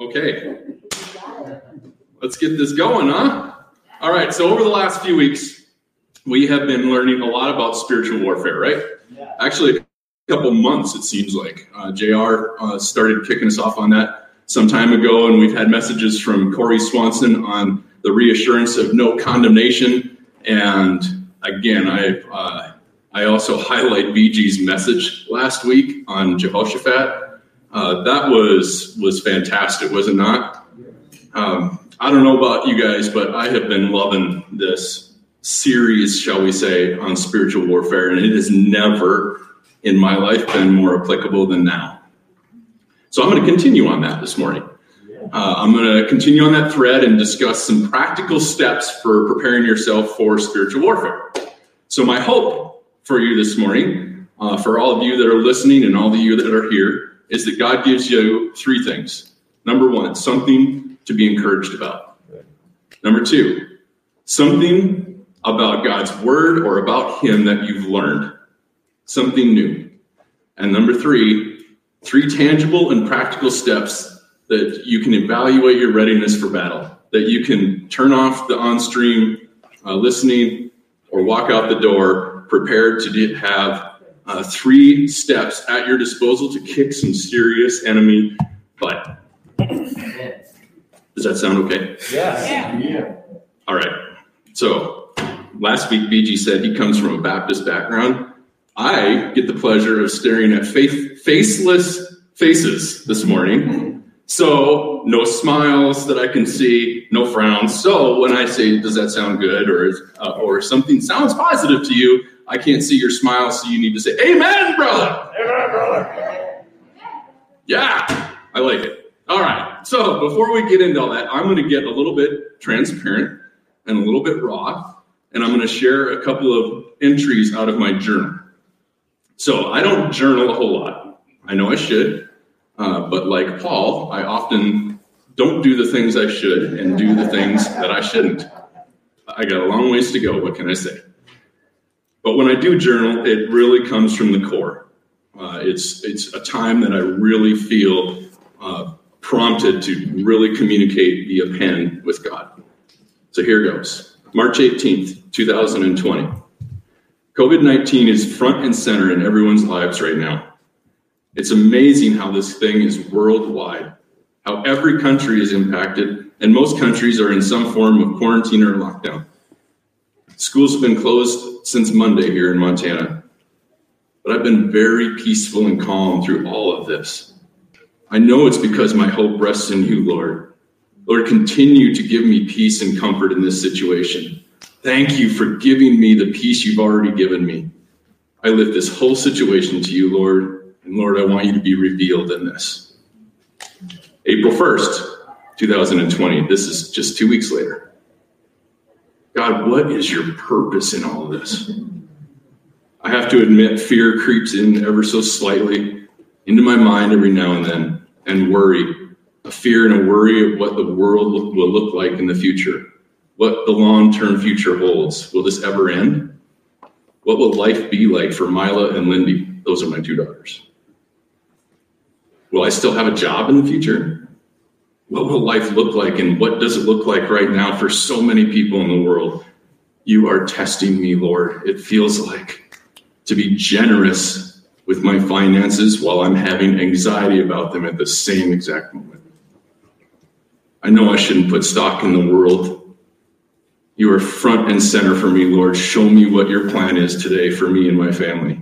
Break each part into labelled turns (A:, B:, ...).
A: Okay. Let's get this going, huh? All right. So, over the last few weeks, we have been learning a lot about spiritual warfare, right? Yeah. Actually, a couple months, it seems like. Uh, JR uh, started kicking us off on that some time ago, and we've had messages from Corey Swanson on the reassurance of no condemnation. And again, I uh, I also highlight BG's message last week on Jehoshaphat. Uh, that was was fantastic, was it not? Um, I don't know about you guys, but I have been loving this series, shall we say, on spiritual warfare, and it has never in my life been more applicable than now. So I'm going to continue on that this morning. Uh, I'm going to continue on that thread and discuss some practical steps for preparing yourself for spiritual warfare. So, my hope for you this morning, uh, for all of you that are listening and all of you that are here, is that God gives you three things. Number one, something to be encouraged about. Number two, something about God's word or about Him that you've learned, something new. And number three, three tangible and practical steps that you can evaluate your readiness for battle, that you can turn off the on stream uh, listening or walk out the door prepared to have uh, three steps at your disposal to kick some serious enemy butt. Does that sound okay?
B: Yeah.
A: yeah. All right. So last week, BG said he comes from a Baptist background. I get the pleasure of staring at faith, faceless faces this morning so no smiles that I can see, no frowns. So when I say, "Does that sound good?" or uh, or something sounds positive to you, I can't see your smile, so you need to say, "Amen, brother."
B: Amen, brother.
A: Yeah, I like it. All right. So before we get into all that, I'm going to get a little bit transparent and a little bit raw, and I'm going to share a couple of entries out of my journal. So I don't journal a whole lot. I know I should. Uh, but like Paul, I often don't do the things I should and do the things that I shouldn't. I got a long ways to go. What can I say? But when I do journal, it really comes from the core. Uh, it's it's a time that I really feel uh, prompted to really communicate via pen with God. So here goes. March 18th, 2020. COVID 19 is front and center in everyone's lives right now. It's amazing how this thing is worldwide, how every country is impacted, and most countries are in some form of quarantine or lockdown. Schools have been closed since Monday here in Montana, but I've been very peaceful and calm through all of this. I know it's because my hope rests in you, Lord. Lord, continue to give me peace and comfort in this situation. Thank you for giving me the peace you've already given me. I lift this whole situation to you, Lord, and Lord, I want you to be revealed in this. April 1st, 2020. This is just two weeks later. God, what is your purpose in all of this? I have to admit, fear creeps in ever so slightly into my mind every now and then, and worry a fear and a worry of what the world will look like in the future, what the long term future holds. Will this ever end? What will life be like for Mila and Lindy? Those are my two daughters. Will I still have a job in the future? What will life look like? And what does it look like right now for so many people in the world? You are testing me, Lord. It feels like to be generous with my finances while I'm having anxiety about them at the same exact moment. I know I shouldn't put stock in the world. You are front and center for me, Lord. Show me what your plan is today for me and my family.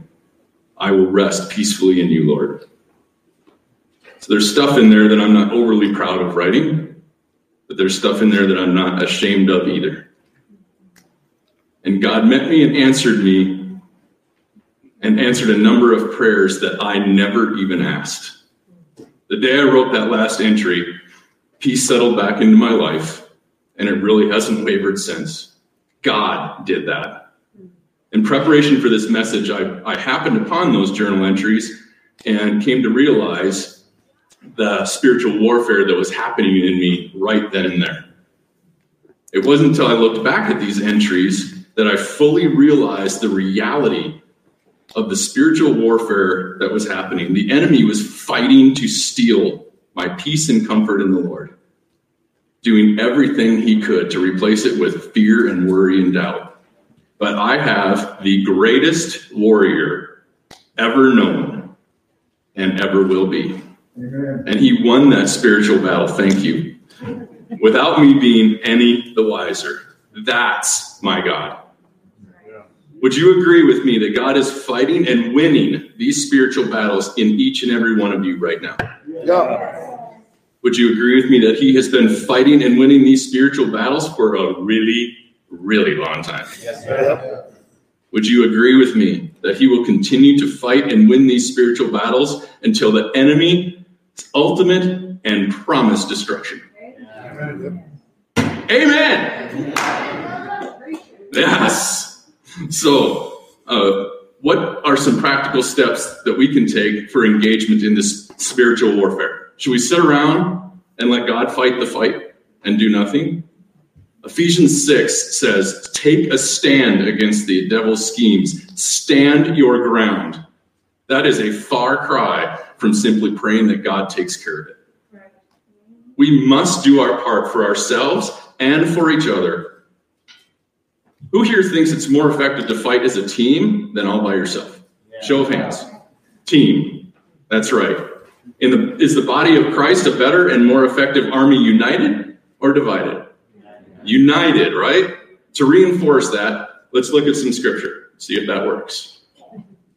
A: I will rest peacefully in you, Lord. So there's stuff in there that I'm not overly proud of writing, but there's stuff in there that I'm not ashamed of either. And God met me and answered me and answered a number of prayers that I never even asked. The day I wrote that last entry, peace settled back into my life, and it really hasn't wavered since. God did that. In preparation for this message, I, I happened upon those journal entries and came to realize the spiritual warfare that was happening in me right then and there. It wasn't until I looked back at these entries that I fully realized the reality of the spiritual warfare that was happening. The enemy was fighting to steal my peace and comfort in the Lord, doing everything he could to replace it with fear and worry and doubt. But I have the greatest warrior ever known and ever will be. And he won that spiritual battle. Thank you. Without me being any the wiser. That's my God. Would you agree with me that God is fighting and winning these spiritual battles in each and every one of you right now?
B: Yeah.
A: Would you agree with me that He has been fighting and winning these spiritual battles for a really, really long time?
B: Yes, sir.
A: Would you agree with me that He will continue to fight and win these spiritual battles until the enemy's ultimate and promised destruction? Amen. Yes. So, uh, what are some practical steps that we can take for engagement in this spiritual warfare? Should we sit around and let God fight the fight and do nothing? Ephesians 6 says, Take a stand against the devil's schemes, stand your ground. That is a far cry from simply praying that God takes care of it. We must do our part for ourselves and for each other. Who here thinks it's more effective to fight as a team than all by yourself? Show of hands. Team. That's right. In the, is the body of Christ a better and more effective army united or divided? United, right? To reinforce that, let's look at some scripture, see if that works.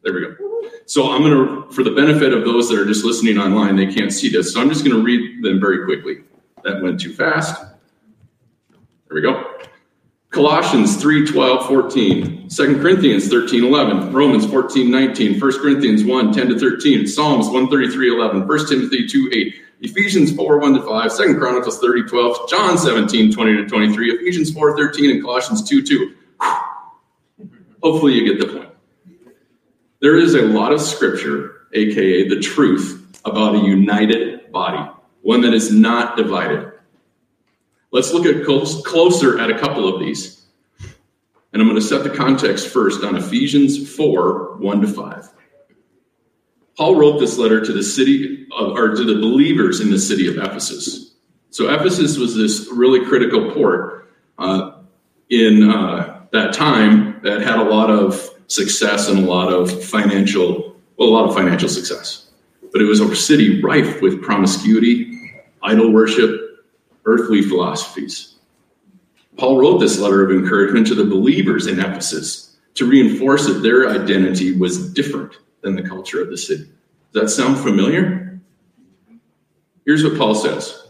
A: There we go. So I'm going to, for the benefit of those that are just listening online, they can't see this. So I'm just going to read them very quickly. That went too fast. There we go. Colossians 3 12, 14, 2 Corinthians 13 11, Romans 14 19, 1 Corinthians 1 10 to 13, Psalms 133 11, 1 Timothy 2 8, Ephesians 4 1 to 5, 2 Chronicles 30 12, John 17 20 to 23, Ephesians 4 13, and Colossians 2 2. Hopefully, you get the point. There is a lot of scripture, aka the truth, about a united body, one that is not divided. Let's look at close, closer at a couple of these. And I'm going to set the context first on Ephesians 4 1 to 5. Paul wrote this letter to the city of, or to the believers in the city of Ephesus. So Ephesus was this really critical port uh, in uh, that time that had a lot of success and a lot of financial, well, a lot of financial success. But it was a city rife with promiscuity, idol worship, earthly philosophies. Paul wrote this letter of encouragement to the believers in Ephesus to reinforce that their identity was different than the culture of the city. Does that sound familiar? Here's what Paul says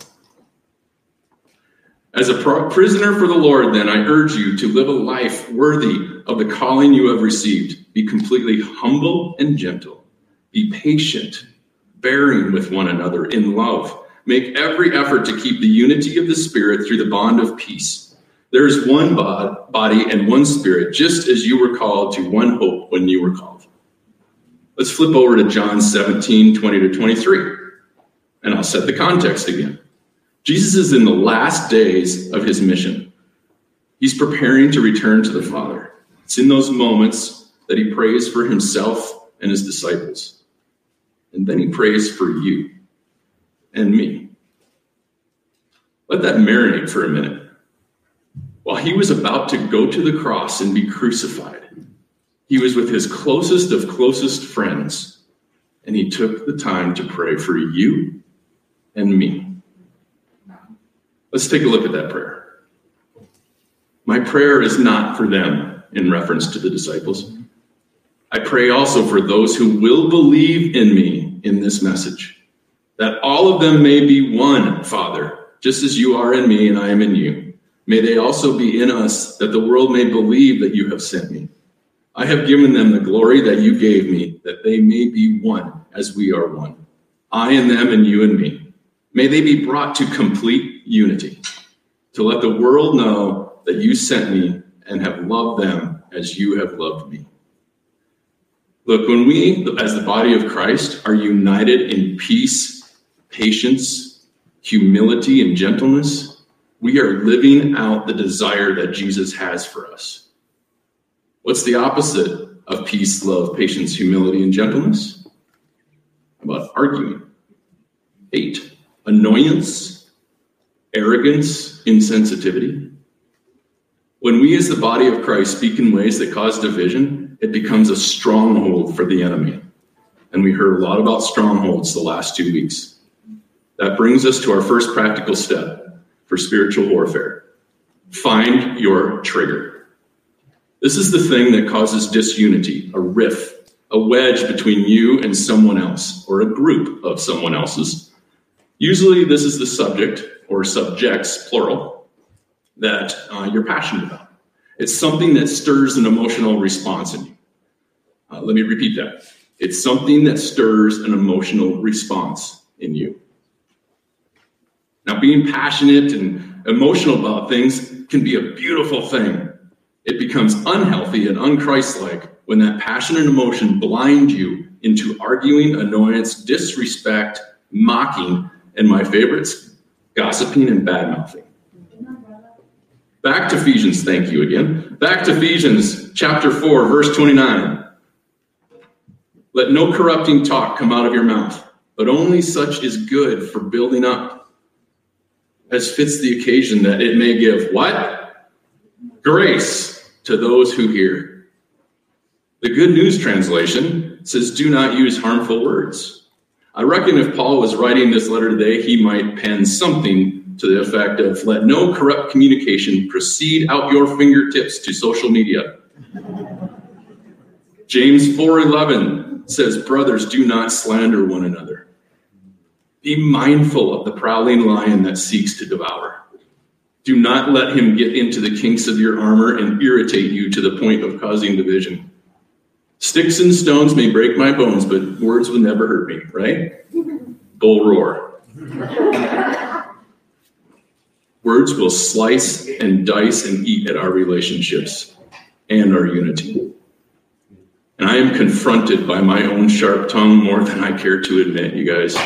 A: As a prisoner for the Lord, then, I urge you to live a life worthy of the calling you have received. Be completely humble and gentle. Be patient, bearing with one another in love. Make every effort to keep the unity of the Spirit through the bond of peace. There is one body and one Spirit, just as you were called to one hope when you were called. Let's flip over to John 17, 20 to 23, and I'll set the context again. Jesus is in the last days of his mission. He's preparing to return to the Father. It's in those moments that he prays for himself and his disciples. And then he prays for you and me. Let that marinate for a minute. While he was about to go to the cross and be crucified, he was with his closest of closest friends, and he took the time to pray for you and me. Let's take a look at that prayer. My prayer is not for them in reference to the disciples. I pray also for those who will believe in me in this message that all of them may be one, Father, just as you are in me and I am in you. May they also be in us, that the world may believe that you have sent me. I have given them the glory that you gave me, that they may be one as we are one. I and them and you and me. May they be brought to complete unity, to let the world know that you sent me and have loved them as you have loved me. Look, when we, as the body of Christ, are united in peace patience, humility, and gentleness, we are living out the desire that Jesus has for us. What's the opposite of peace, love, patience, humility, and gentleness? About arguing, hate, annoyance, arrogance, insensitivity. When we as the body of Christ speak in ways that cause division, it becomes a stronghold for the enemy. And we heard a lot about strongholds the last two weeks. That brings us to our first practical step for spiritual warfare find your trigger. This is the thing that causes disunity, a rift, a wedge between you and someone else, or a group of someone else's. Usually, this is the subject or subjects, plural, that uh, you're passionate about. It's something that stirs an emotional response in you. Uh, let me repeat that. It's something that stirs an emotional response in you. Now, being passionate and emotional about things can be a beautiful thing. It becomes unhealthy and unchristlike when that passion and emotion blind you into arguing, annoyance, disrespect, mocking, and my favorites, gossiping and bad mouthing. Back to Ephesians, thank you again. Back to Ephesians chapter 4, verse 29. Let no corrupting talk come out of your mouth, but only such is good for building up as fits the occasion, that it may give what? Grace to those who hear. The Good News Translation says, Do not use harmful words. I reckon if Paul was writing this letter today, he might pen something to the effect of, Let no corrupt communication proceed out your fingertips to social media. James 4:11 says, "Brothers, do not slander one another." Be mindful of the prowling lion that seeks to devour. Do not let him get into the kinks of your armor and irritate you to the point of causing division. Sticks and stones may break my bones, but words will never hurt me, right? Bull roar. words will slice and dice and eat at our relationships and our unity. And I am confronted by my own sharp tongue more than I care to admit, you guys.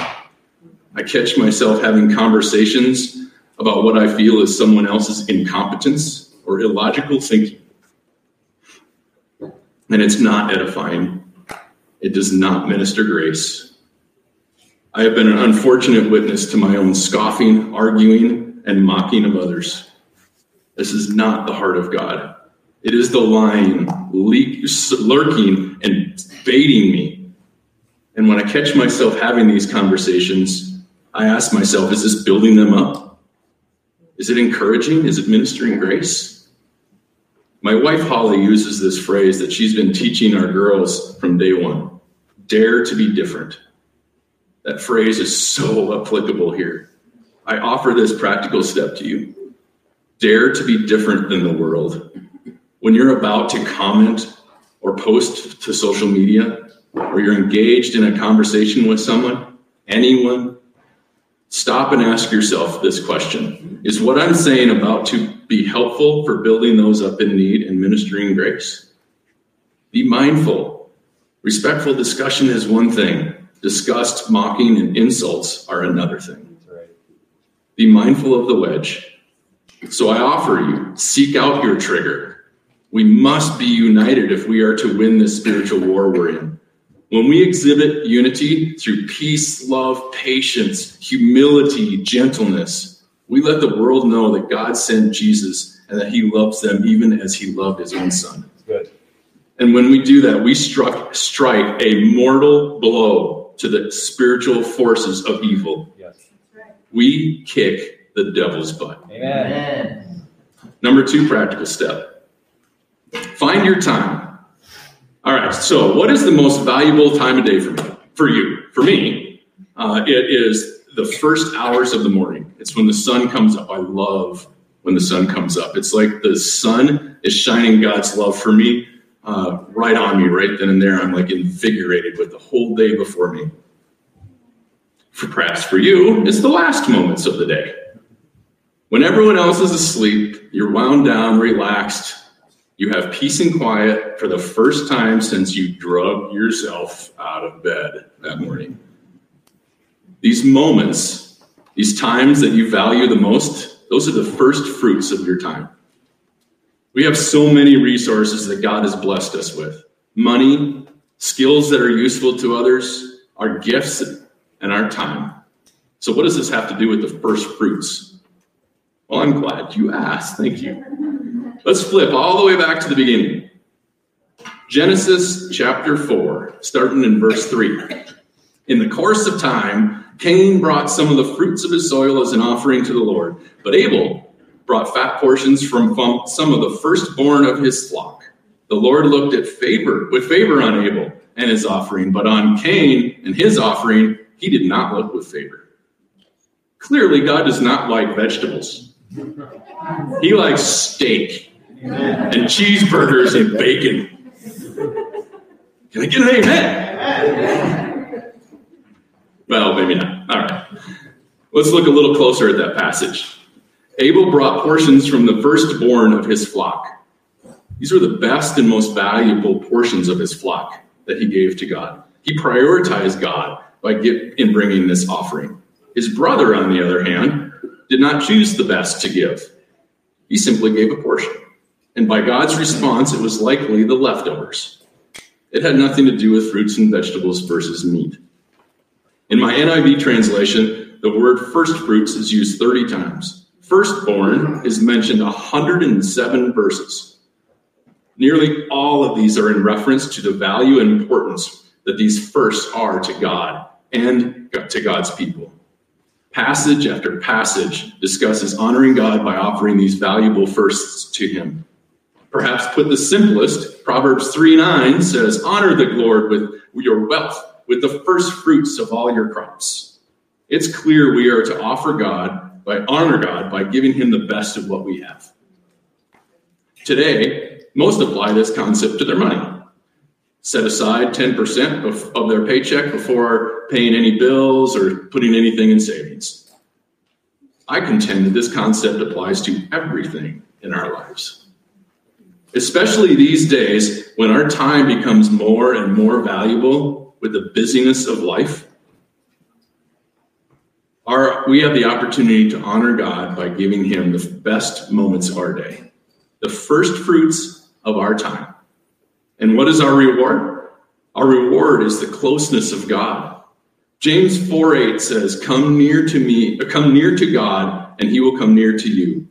A: I catch myself having conversations about what I feel is someone else's incompetence or illogical thinking. And it's not edifying, it does not minister grace. I have been an unfortunate witness to my own scoffing, arguing, and mocking of others. This is not the heart of God. It is the lion lurking and baiting me. And when I catch myself having these conversations, I ask myself, is this building them up? Is it encouraging? Is it ministering grace? My wife Holly uses this phrase that she's been teaching our girls from day one dare to be different. That phrase is so applicable here. I offer this practical step to you dare to be different than the world. When you're about to comment or post to social media, or you're engaged in a conversation with someone, anyone, Stop and ask yourself this question Is what I'm saying about to be helpful for building those up in need and ministering grace? Be mindful. Respectful discussion is one thing, disgust, mocking, and insults are another thing. Be mindful of the wedge. So I offer you seek out your trigger. We must be united if we are to win this spiritual war we're in. When we exhibit unity through peace, love, patience, humility, gentleness, we let the world know that God sent Jesus and that he loves them even as he loved his own son. Good. And when we do that, we struck, strike a mortal blow to the spiritual forces of evil. Yes. We kick the devil's butt. Amen. Number two practical step find your time all right. So, what is the most valuable time of day for me? For you? For me, uh, it is the first hours of the morning. It's when the sun comes up. I love when the sun comes up. It's like the sun is shining God's love for me uh, right on me, right then and there. I'm like invigorated with the whole day before me. For perhaps for you, it's the last moments of the day. When everyone else is asleep, you're wound down, relaxed, you have peace and quiet for the first time since you drug yourself out of bed that morning. These moments, these times that you value the most, those are the first fruits of your time. We have so many resources that God has blessed us with money, skills that are useful to others, our gifts, and our time. So, what does this have to do with the first fruits? Well, I'm glad you asked. Thank you. Let's flip all the way back to the beginning. Genesis chapter 4, starting in verse 3. In the course of time, Cain brought some of the fruits of his soil as an offering to the Lord, but Abel brought fat portions from some of the firstborn of his flock. The Lord looked at favor with favor on Abel and his offering, but on Cain and his offering, he did not look with favor. Clearly, God does not like vegetables. He likes steak and cheeseburgers and bacon. Can I get an amen? Well, maybe not. All right. Let's look a little closer at that passage. Abel brought portions from the firstborn of his flock. These were the best and most valuable portions of his flock that he gave to God. He prioritized God by in bringing this offering. His brother, on the other hand, did not choose the best to give. He simply gave a portion. And by God's response, it was likely the leftovers. It had nothing to do with fruits and vegetables versus meat. In my NIV translation, the word first fruits is used 30 times. Firstborn is mentioned 107 verses. Nearly all of these are in reference to the value and importance that these firsts are to God and to God's people. Passage after passage discusses honoring God by offering these valuable firsts to Him. Perhaps put the simplest, Proverbs 3 9 says, Honor the Lord with your wealth, with the first fruits of all your crops. It's clear we are to offer God, by honor God, by giving Him the best of what we have. Today, most apply this concept to their money. Set aside 10% of, of their paycheck before paying any bills or putting anything in savings. I contend that this concept applies to everything in our lives especially these days when our time becomes more and more valuable with the busyness of life. Our, we have the opportunity to honor God by giving Him the best moments of our day, the first fruits of our time. And what is our reward? Our reward is the closeness of God. James 4 8 says, Come near to me, come near to God, and he will come near to you.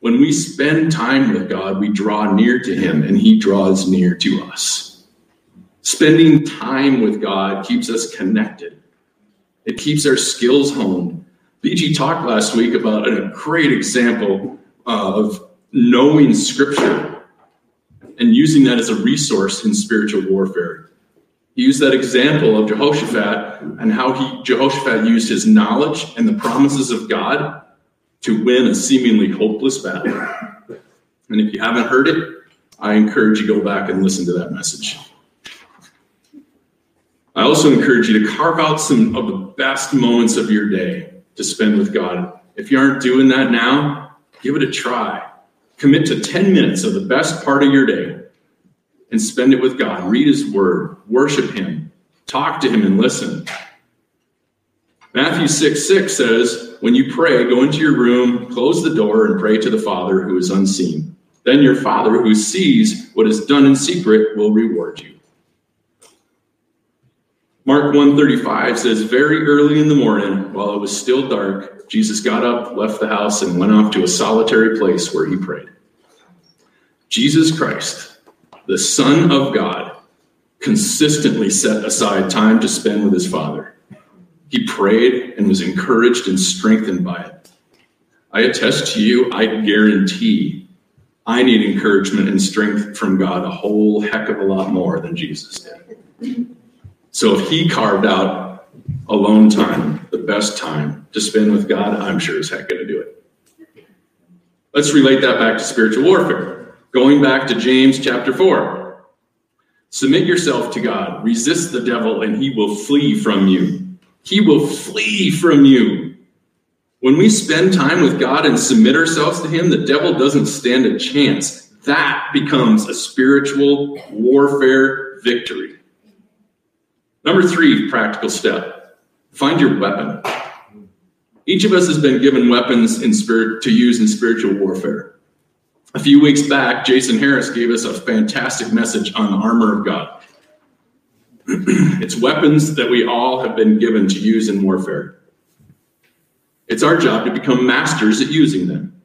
A: When we spend time with God, we draw near to Him and He draws near to us. Spending time with God keeps us connected, it keeps our skills honed. BG talked last week about a great example uh, of knowing Scripture and using that as a resource in spiritual warfare. He used that example of Jehoshaphat and how he Jehoshaphat used his knowledge and the promises of God to win a seemingly hopeless battle. And if you haven't heard it, I encourage you to go back and listen to that message. I also encourage you to carve out some of the best moments of your day to spend with God. If you aren't doing that now, give it a try. Commit to 10 minutes of the best part of your day and spend it with God. Read His Word, worship Him, talk to Him, and listen. Matthew 6 6 says, when you pray, go into your room, close the door, and pray to the Father who is unseen. Then your Father who sees what is done in secret will reward you. Mark 135 says, Very early in the morning, while it was still dark, Jesus got up, left the house, and went off to a solitary place where he prayed. Jesus Christ, the Son of God, consistently set aside time to spend with his Father. He prayed and was encouraged and strengthened by it. I attest to you, I guarantee I need encouragement and strength from God a whole heck of a lot more than Jesus did. So if he carved out alone time, the best time to spend with God, I'm sure is heck going to do it. Let's relate that back to spiritual warfare. Going back to James chapter 4. Submit yourself to God, resist the devil, and he will flee from you he will flee from you. When we spend time with God and submit ourselves to Him, the devil doesn't stand a chance. That becomes a spiritual warfare victory. Number three, practical step find your weapon. Each of us has been given weapons in spirit to use in spiritual warfare. A few weeks back, Jason Harris gave us a fantastic message on the armor of God. it's weapons that we all have been given to use in warfare. It's our job to become masters at using them.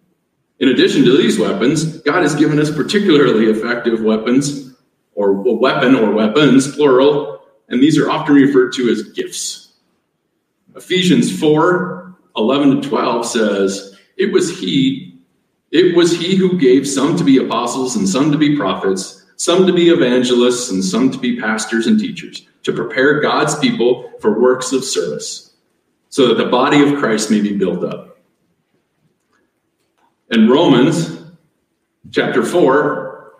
A: In addition to these weapons, God has given us particularly effective weapons, or weapon or weapons, plural, and these are often referred to as gifts. Ephesians 4 11 to 12 says, It was He, it was He who gave some to be apostles and some to be prophets, some to be evangelists and some to be pastors and teachers, to prepare God's people for works of service, so that the body of Christ may be built up. In Romans chapter 4,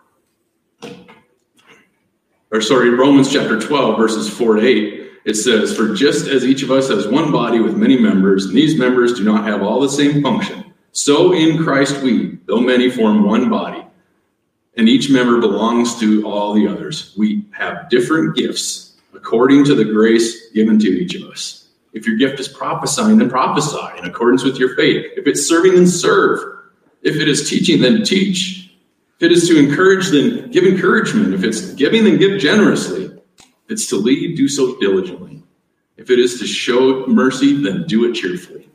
A: or sorry, Romans chapter 12, verses 4 to 8, it says, For just as each of us has one body with many members, and these members do not have all the same function, so in Christ we, though many, form one body, and each member belongs to all the others. We have different gifts according to the grace given to each of us. If your gift is prophesying, then prophesy in accordance with your faith. If it's serving, then serve. If it is teaching, then teach. If it is to encourage, then give encouragement. If it's giving, then give generously. It's to lead, do so diligently. If it is to show mercy, then do it cheerfully.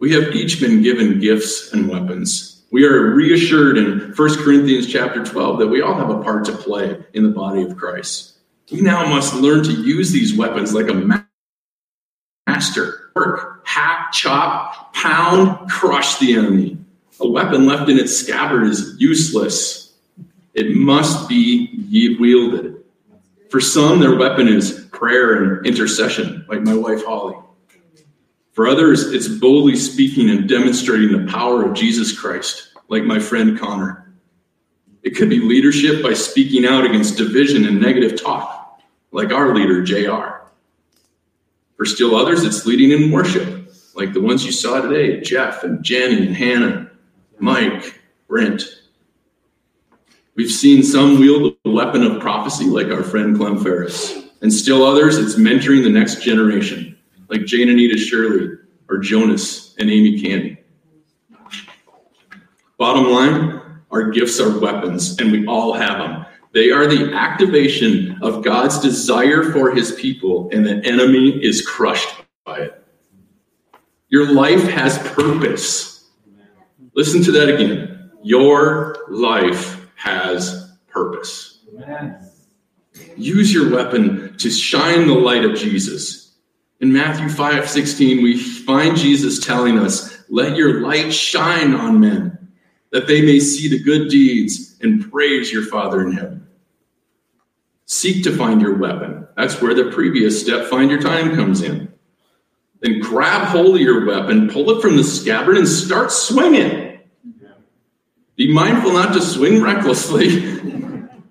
A: We have each been given gifts and weapons. We are reassured in 1 Corinthians chapter 12 that we all have a part to play in the body of Christ. We now must learn to use these weapons like a master. Work, hack, chop, pound, crush the enemy. A weapon left in its scabbard is useless. It must be wielded. For some, their weapon is prayer and intercession, like my wife Holly. For others, it's boldly speaking and demonstrating the power of Jesus Christ, like my friend Connor. It could be leadership by speaking out against division and negative talk, like our leader, JR. For still others, it's leading in worship, like the ones you saw today Jeff and Jenny and Hannah, Mike, Brent. We've seen some wield the weapon of prophecy, like our friend Clem Ferris. And still others, it's mentoring the next generation, like Jane Anita Shirley or Jonas and Amy Candy. Bottom line, our gifts are weapons, and we all have them. They are the activation of God's desire for his people, and the enemy is crushed by it. Your life has purpose. Listen to that again. Your life has purpose. Use your weapon to shine the light of Jesus. In Matthew 5 16, we find Jesus telling us, Let your light shine on men, that they may see the good deeds and praise your Father in heaven. Seek to find your weapon. That's where the previous step, find your time, comes in. Then grab hold of your weapon, pull it from the scabbard, and start swinging. Be mindful not to swing recklessly.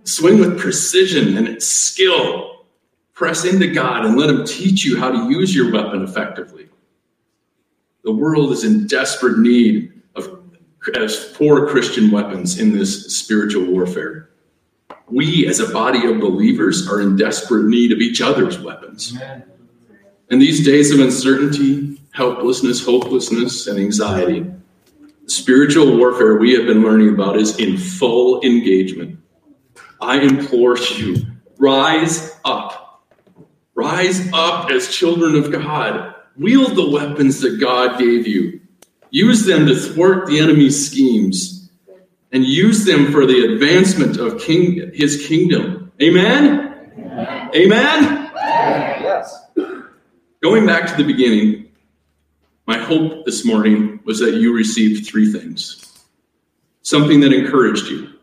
A: swing with precision and skill. Press into God and let Him teach you how to use your weapon effectively. The world is in desperate need of as poor Christian weapons in this spiritual warfare. We, as a body of believers, are in desperate need of each other's weapons. Amen. In these days of uncertainty, helplessness, hopelessness, and anxiety, spiritual warfare we have been learning about is in full engagement. I implore you, rise up. Rise up as children of God. Wield the weapons that God gave you. Use them to thwart the enemy's schemes and use them for the advancement of king, his kingdom. Amen? Amen? Amen?
B: Yes.
A: Going back to the beginning, my hope this morning was that you received three things something that encouraged you.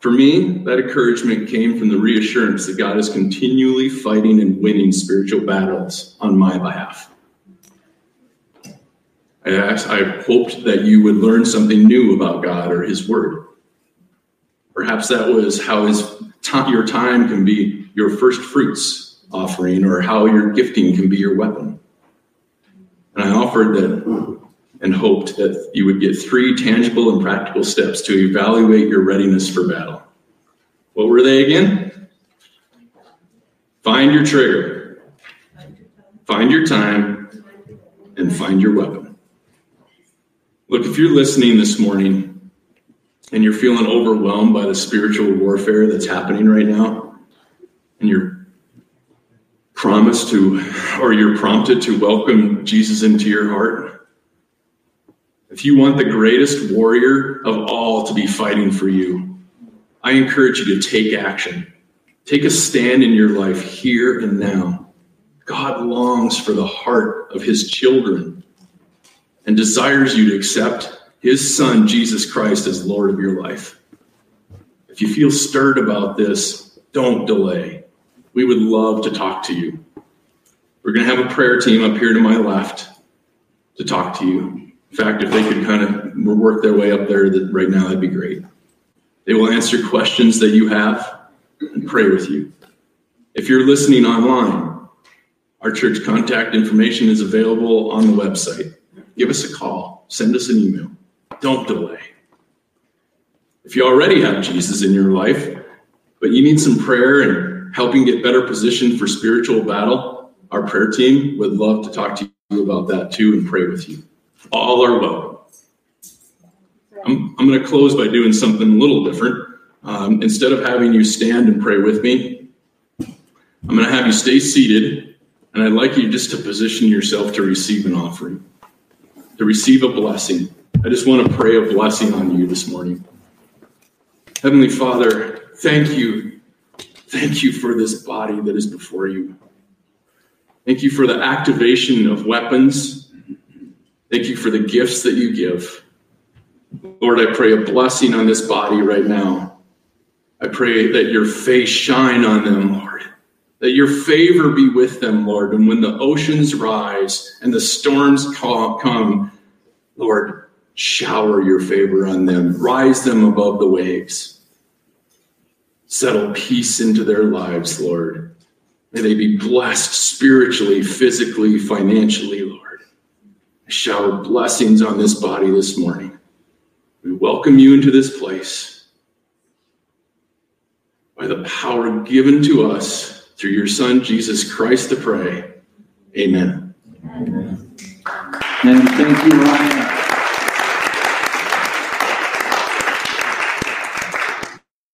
A: For me, that encouragement came from the reassurance that God is continually fighting and winning spiritual battles on my behalf. I, asked, I hoped that you would learn something new about God or His Word. Perhaps that was how his your time can be your first fruits offering, or how your gifting can be your weapon. And I offered that and hoped that you would get three tangible and practical steps to evaluate your readiness for battle. What were they again? Find your trigger, find your time, and find your weapon. Look, if you're listening this morning and you're feeling overwhelmed by the spiritual warfare that's happening right now, and you're promise to, or you're prompted to welcome Jesus into your heart, if you want the greatest warrior of all to be fighting for you, I encourage you to take action. Take a stand in your life here and now. God longs for the heart of his children and desires you to accept his son, Jesus Christ, as Lord of your life. If you feel stirred about this, don't delay. We would love to talk to you. We're going to have a prayer team up here to my left to talk to you. In fact, if they could kind of work their way up there right now, that'd be great. They will answer questions that you have and pray with you. If you're listening online, our church contact information is available on the website. Give us a call, send us an email. Don't delay. If you already have Jesus in your life, but you need some prayer and helping get better positioned for spiritual battle, our prayer team would love to talk to you about that too and pray with you. All are welcome. I'm, I'm going to close by doing something a little different. Um, instead of having you stand and pray with me, I'm going to have you stay seated, and I'd like you just to position yourself to receive an offering, to receive a blessing. I just want to pray a blessing on you this morning. Heavenly Father, thank you. Thank you for this body that is before you. Thank you for the activation of weapons. Thank you for the gifts that you give. Lord, I pray a blessing on this body right now. I pray that your face shine on them, Lord. That your favor be with them, Lord. And when the oceans rise and the storms come, Lord, shower your favor on them, rise them above the waves. Settle peace into their lives, Lord. May they be blessed spiritually, physically, financially, Lord. shower blessings on this body this morning. We welcome you into this place by the power given to us through your Son, Jesus Christ, to pray. Amen.
C: Amen. And thank you, Ryan.